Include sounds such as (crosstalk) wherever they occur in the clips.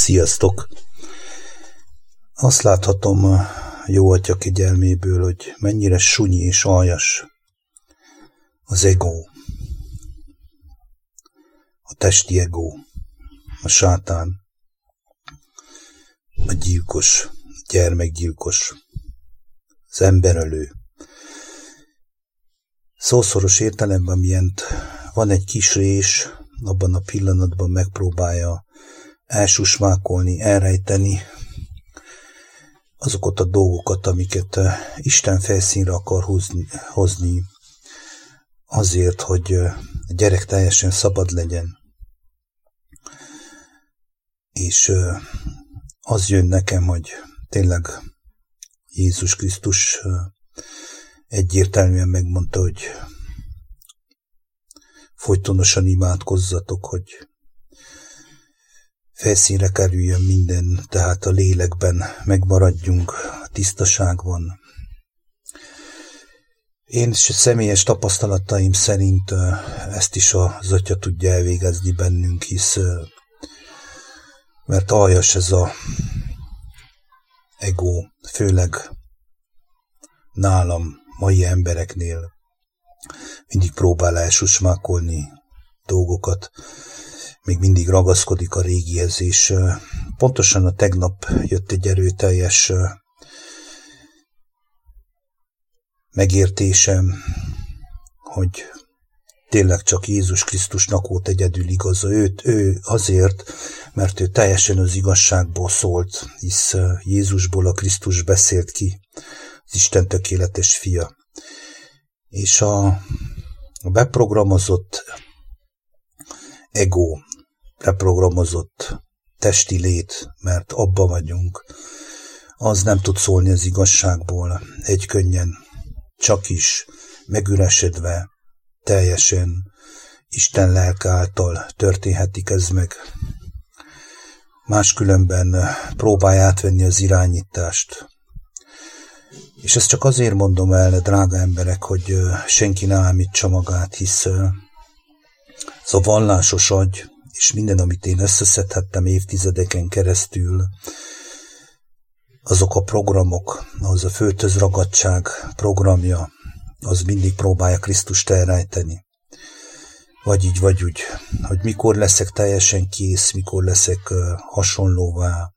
Sziasztok! Azt láthatom jó atya kegyelméből, hogy mennyire sunyi és aljas az ego, a testi ego, a sátán, a gyilkos, a gyermekgyilkos, az emberölő. Szószoros értelemben miért van egy kis rés, abban a pillanatban megpróbálja elsusmákolni, elrejteni azokat a dolgokat, amiket Isten felszínre akar hozni, hozni azért, hogy a gyerek teljesen szabad legyen. És az jön nekem, hogy tényleg Jézus Krisztus egyértelműen megmondta, hogy folytonosan imádkozzatok, hogy felszínre kerüljön minden, tehát a lélekben megmaradjunk, a tisztaságban. Én személyes tapasztalataim szerint ezt is az Atya tudja elvégezni bennünk, hisz mert aljas ez a ego, főleg nálam, mai embereknél mindig próbál elsusmákolni dolgokat, még mindig ragaszkodik a régihez, és pontosan a tegnap jött egy erőteljes megértésem, hogy tényleg csak Jézus Krisztusnak volt egyedül igaza. Őt, ő azért, mert ő teljesen az igazságból szólt, hisz Jézusból a Krisztus beszélt ki, az Isten tökéletes fia. És a, beprogramozott ego, reprogramozott testi lét, mert abba vagyunk, az nem tud szólni az igazságból egy könnyen, csak is megüresedve, teljesen Isten lelke által történhetik ez meg. Máskülönben próbálj átvenni az irányítást. És ezt csak azért mondom el, drága emberek, hogy senki ne ámítsa magát, hisz ez a vallásos agy, és minden, amit én összeszedhettem évtizedeken keresztül, azok a programok, az a főtözragadság programja, az mindig próbálja Krisztust elrejteni. Vagy így, vagy úgy, hogy mikor leszek teljesen kész, mikor leszek hasonlóvá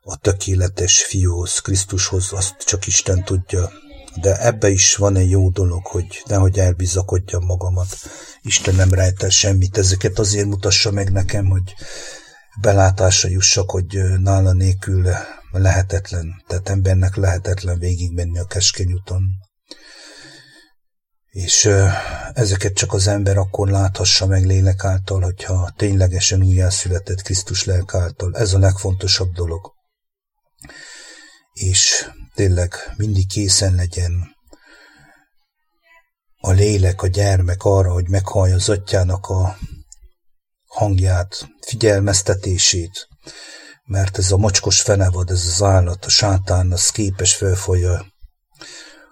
a tökéletes fiúhoz, Krisztushoz, azt csak Isten tudja. De ebbe is van egy jó dolog, hogy nehogy elbizakodjam magamat. Isten nem rejt el semmit, ezeket azért mutassa meg nekem, hogy belátásra jussak, hogy nála nélkül lehetetlen, tehát embernek lehetetlen végigmenni a keskeny úton. És ezeket csak az ember akkor láthassa meg lélek által, hogyha ténylegesen újjászületett Krisztus lelk által. Ez a legfontosabb dolog. És tényleg mindig készen legyen a lélek, a gyermek arra, hogy meghallja az atyának a hangját, figyelmeztetését, mert ez a mocskos fenevad, ez az állat, a sátán, az képes felfolja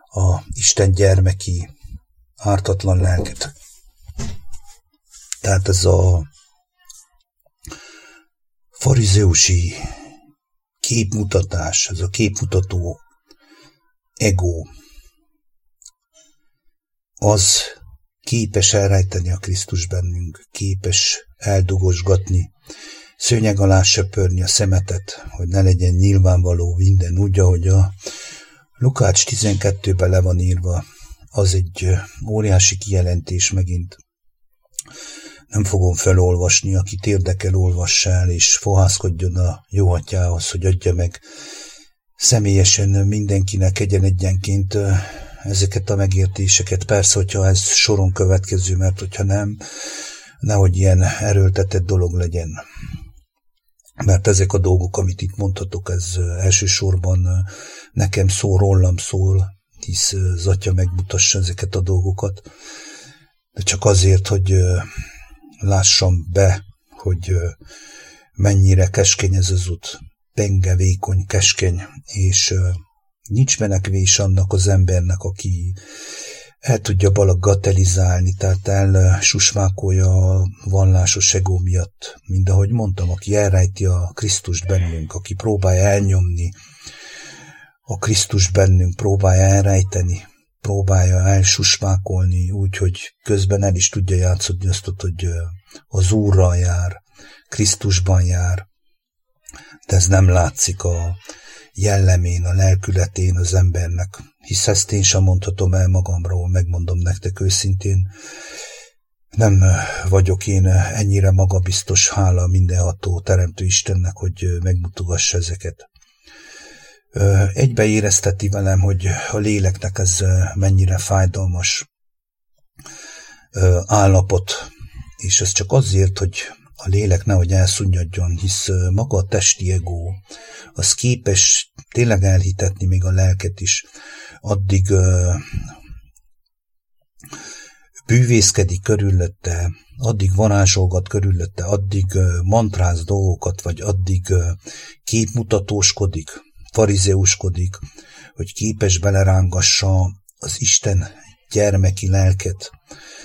a Isten gyermeki ártatlan lelket. Tehát ez a farizeusi képmutatás, ez a képmutató ego, az képes elrejteni a Krisztus bennünk, képes eldugosgatni, szőnyeg alá söpörni a szemetet, hogy ne legyen nyilvánvaló minden úgy, ahogy a Lukács 12-ben le van írva, az egy óriási kijelentés megint. Nem fogom felolvasni, akit érdekel, olvassa el, és fohászkodjon a jó atyához, hogy adja meg személyesen mindenkinek egyen-egyenként ezeket a megértéseket. Persze, hogyha ez soron következő, mert hogyha nem, nehogy ilyen erőltetett dolog legyen. Mert ezek a dolgok, amit itt mondhatok, ez elsősorban nekem szól, rólam szól, hisz az atya megmutassa ezeket a dolgokat, de csak azért, hogy lássam be, hogy mennyire keskeny ez az út, penge, vékony, keskeny, és nincs menekvés annak az embernek, aki el tudja balagatelizálni, tehát elsusmákolja a vallásos egó miatt. Mind ahogy mondtam, aki elrejti a Krisztust bennünk, aki próbálja elnyomni a Krisztus bennünk, próbálja elrejteni, próbálja elsusmákolni, úgy, hogy közben el is tudja játszani azt, hogy az Úrral jár, Krisztusban jár, de ez nem látszik a jellemén, a lelkületén az embernek, hisz ezt én sem mondhatom el magamról, megmondom nektek őszintén, nem vagyok én ennyire magabiztos, hála mindenható teremtő Istennek, hogy megmutogassa ezeket. Egybe érezteti velem, hogy a léleknek ez mennyire fájdalmas állapot, és ez csak azért, hogy a lélek nehogy elszunnyadjon, hisz maga a testi ego, az képes tényleg elhitetni még a lelket is, addig bűvészkedik körülötte, addig varázsolgat körülötte, addig mantráz dolgokat, vagy addig képmutatóskodik, farizeuskodik, hogy képes belerángassa az Isten gyermeki lelket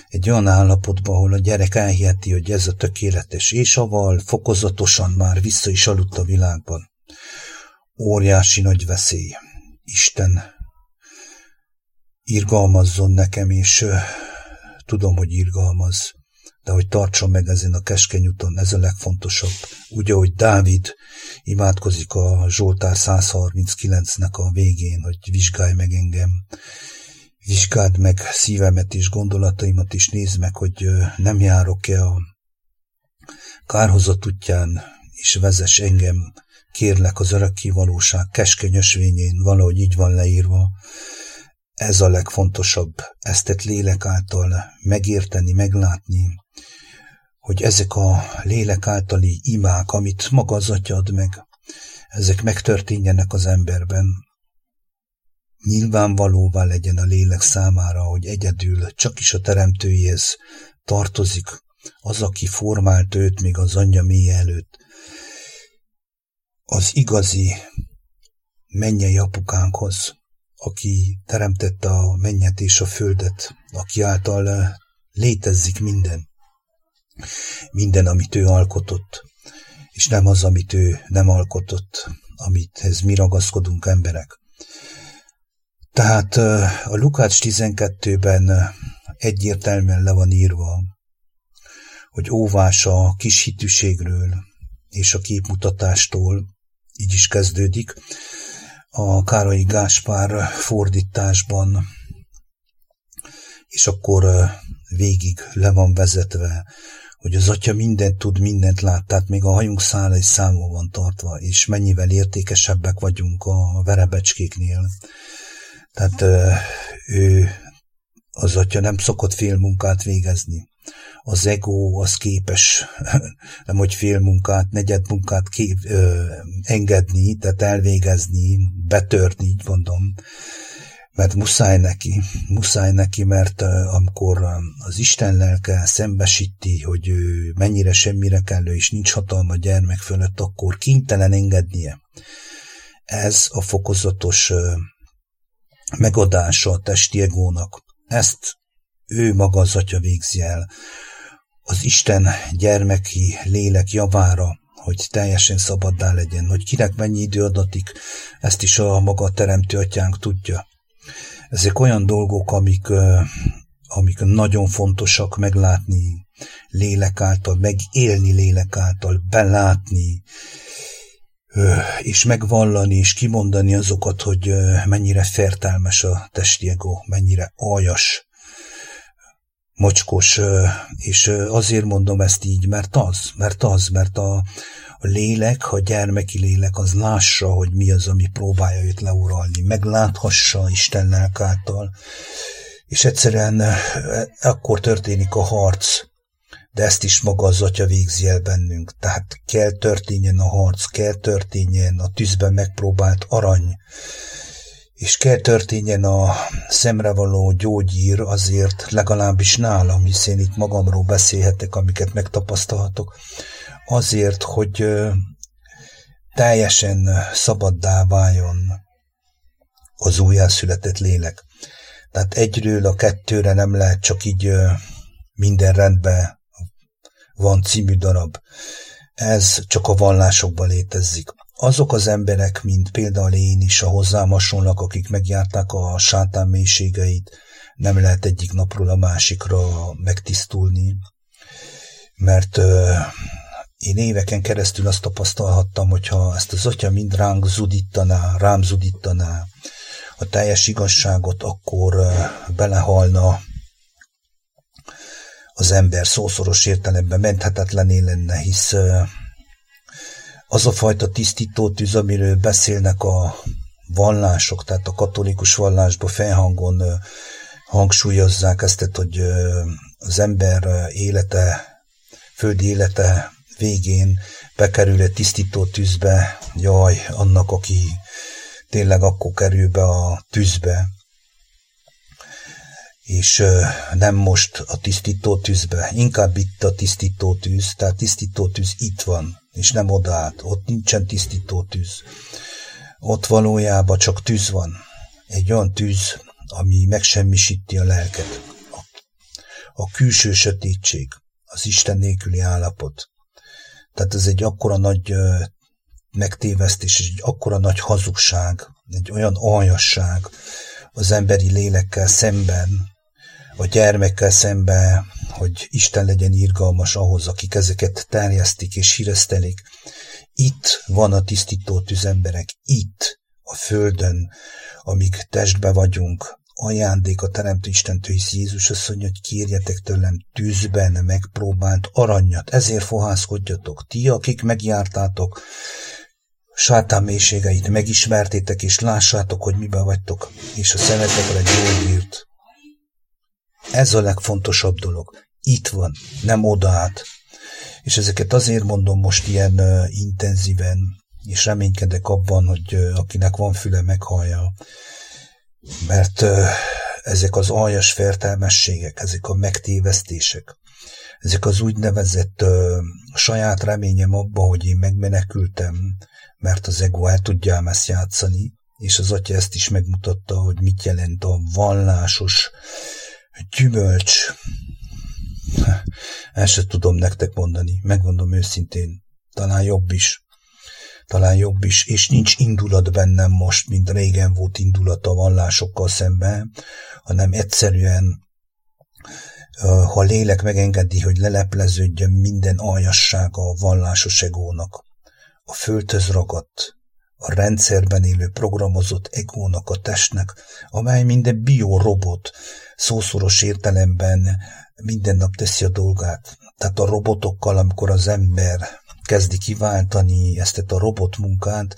egy olyan állapotba, ahol a gyerek elhiheti, hogy ez a tökéletes, és aval fokozatosan már vissza is aludt a világban. Óriási nagy veszély. Isten irgalmazzon nekem, és tudom, hogy irgalmaz, de hogy tartson meg ezen a keskeny úton, ez a legfontosabb. Úgy, ahogy Dávid imádkozik a Zsoltár 139-nek a végén, hogy vizsgálj meg engem, vizsgáld meg szívemet és gondolataimat is, nézd meg, hogy nem járok-e a kárhozat útján, és vezess engem, kérlek az örökké valóság keskeny ösvényén, valahogy így van leírva. Ez a legfontosabb, ezt egy lélek által megérteni, meglátni, hogy ezek a lélek általi imák, amit maga az atya ad meg, ezek megtörténjenek az emberben, nyilvánvalóvá legyen a lélek számára, hogy egyedül csak is a teremtőjéhez tartozik az, aki formált őt még az anyja mélye előtt. Az igazi mennyei apukánkhoz, aki teremtette a mennyet és a földet, aki által létezzik minden. Minden, amit ő alkotott, és nem az, amit ő nem alkotott, amithez mi ragaszkodunk emberek. Tehát a Lukács 12-ben egyértelműen le van írva, hogy óvás a kis hitűségről és a képmutatástól, így is kezdődik, a Károly Gáspár fordításban, és akkor végig le van vezetve, hogy az atya mindent tud, mindent lát, tehát még a hajunk szála is számon van tartva, és mennyivel értékesebbek vagyunk a verebecskéknél, tehát ő, az atya nem szokott félmunkát végezni. Az ego az képes, (laughs) nem hogy félmunkát, negyed munkát kép, ö, engedni, tehát elvégezni, betörni, így mondom, mert muszáj neki, muszáj neki, mert amikor az Isten lelke szembesíti, hogy ő mennyire semmire kellő, és nincs hatalma gyermek fölött, akkor kénytelen engednie. Ez a fokozatos megadása a testi egónak. Ezt ő maga az atya végzi el. Az Isten gyermeki lélek javára, hogy teljesen szabaddá legyen, hogy kinek mennyi idő adatik, ezt is a maga teremtő atyánk tudja. Ezek olyan dolgok, amik, amik nagyon fontosak meglátni lélek által, megélni lélek által, belátni, és megvallani és kimondani azokat, hogy mennyire fertelmes a testi ego, mennyire aljas, mocskos, és azért mondom ezt így, mert az, mert az, mert a, lélek, a gyermeki lélek az lássa, hogy mi az, ami próbálja őt leuralni, megláthassa Isten lelk által, és egyszerűen akkor történik a harc, de ezt is maga az atya végzi el bennünk. Tehát kell történjen a harc, kell történjen a tűzben megpróbált arany, és kell történjen a szemrevaló gyógyír azért legalábbis nálam, hiszen itt magamról beszélhetek, amiket megtapasztalhatok, azért, hogy teljesen szabaddá váljon az újjászületett lélek. Tehát egyről a kettőre nem lehet csak így minden rendben van című darab. Ez csak a vallásokban létezik. Azok az emberek, mint például én is, a hozzám hasonlak, akik megjárták a sátán mélységeit, nem lehet egyik napról a másikra megtisztulni, mert én éveken keresztül azt tapasztalhattam, hogyha ezt az atya mind ránk zudítaná, rám zudítaná a teljes igazságot, akkor belehalna az ember szószoros értelemben menthetetlené lenne, hisz az a fajta tisztító tűz, amiről beszélnek a vallások, tehát a katolikus vallásban felhangon hangsúlyozzák ezt, hogy az ember élete, földi élete végén bekerül egy tisztító tűzbe, jaj, annak, aki tényleg akkor kerül be a tűzbe, és nem most a tisztító tűzbe, inkább itt a tisztító tűz, tehát tisztító tűz itt van, és nem odaállt, ott nincsen tisztító tűz. Ott valójában csak tűz van, egy olyan tűz, ami megsemmisíti a lelket. A, a külső sötétség, az Isten nélküli állapot. Tehát ez egy akkora nagy megtévesztés, egy akkora nagy hazugság, egy olyan aljasság az emberi lélekkel szemben, a gyermekkel szemben, hogy Isten legyen irgalmas ahhoz, akik ezeket terjesztik és híresztelik. Itt van a tisztító tüzemberek, itt, a földön, amíg testbe vagyunk, ajándék a Teremtő Istentől, hisz Jézus azt mondja, hogy kérjetek tőlem tűzben megpróbált aranyat, ezért fohászkodjatok. Ti, akik megjártátok sátán mélységeit, megismertétek, és lássátok, hogy miben vagytok, és a szemetekre gyógyírt. Ez a legfontosabb dolog. Itt van, nem oda át. És ezeket azért mondom most ilyen uh, intenzíven, és reménykedek abban, hogy uh, akinek van füle, meghallja mert ezek az aljas fertelmességek, ezek a megtévesztések, ezek az úgynevezett uh, saját reményem abba, hogy én megmenekültem, mert az ego el tudja ezt játszani, és az atya ezt is megmutatta, hogy mit jelent a vallásos gyümölcs. Ezt se tudom nektek mondani, megmondom őszintén, talán jobb is talán jobb is, és nincs indulat bennem most, mint régen volt indulat a vallásokkal szemben, hanem egyszerűen ha a lélek megengedi, hogy lelepleződjön minden aljassága a vallásos egónak, a földhöz ragadt, a rendszerben élő programozott egónak a testnek, amely minden biorobot, szószoros értelemben minden nap teszi a dolgát. Tehát a robotokkal, amikor az ember kezdi kiváltani ezt a robotmunkát,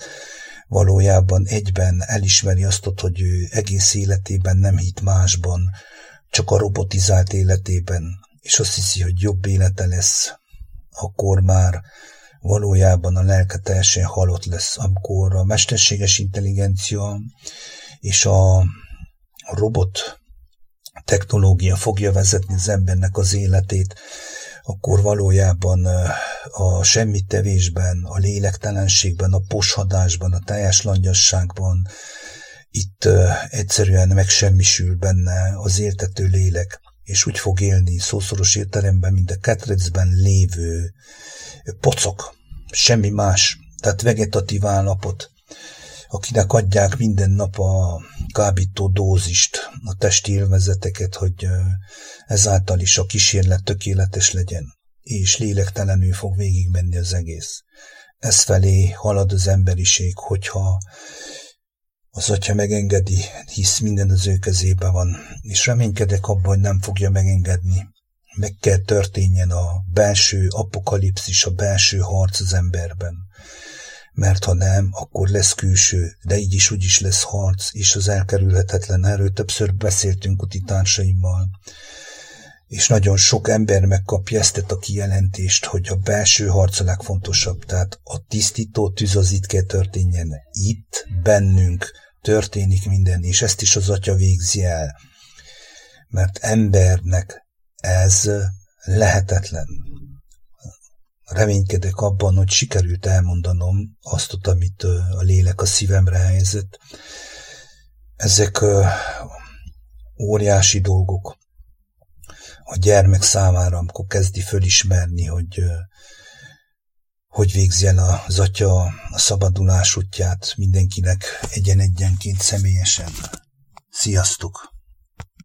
valójában egyben elismeri azt, hogy ő egész életében nem hit másban, csak a robotizált életében, és azt hiszi, hogy jobb élete lesz, akkor már valójában a lelke teljesen halott lesz, amikor a mesterséges intelligencia és a robot technológia fogja vezetni az embernek az életét, akkor valójában a semmittevésben, a lélektelenségben, a poshadásban, a teljes langyasságban itt egyszerűen megsemmisül benne az értető lélek, és úgy fog élni szószoros értelemben, mint a ketrecben lévő pocok, semmi más, tehát vegetatív állapot, akinek adják minden nap a kábító dózist, a testi élvezeteket, hogy ezáltal is a kísérlet tökéletes legyen, és lélektelenül fog végigmenni az egész. Ez felé halad az emberiség, hogyha az atya megengedi, hisz minden az ő kezében van, és reménykedek abban, hogy nem fogja megengedni. Meg kell történjen a belső apokalipszis, a belső harc az emberben mert ha nem, akkor lesz külső, de így is úgy is lesz harc, és az elkerülhetetlen. Erről többször beszéltünk uti társaimmal. És nagyon sok ember megkapja ezt a kijelentést, hogy a belső harc a legfontosabb. Tehát a tisztító tűz az itt kell történjen. Itt, bennünk történik minden, és ezt is az atya végzi el. Mert embernek ez lehetetlen reménykedek abban, hogy sikerült elmondanom azt, amit a lélek a szívemre helyezett. Ezek óriási dolgok a gyermek számára, amikor kezdi fölismerni, hogy hogy végzi el az atya a szabadulás útját mindenkinek egyen-egyenként személyesen. Sziasztok!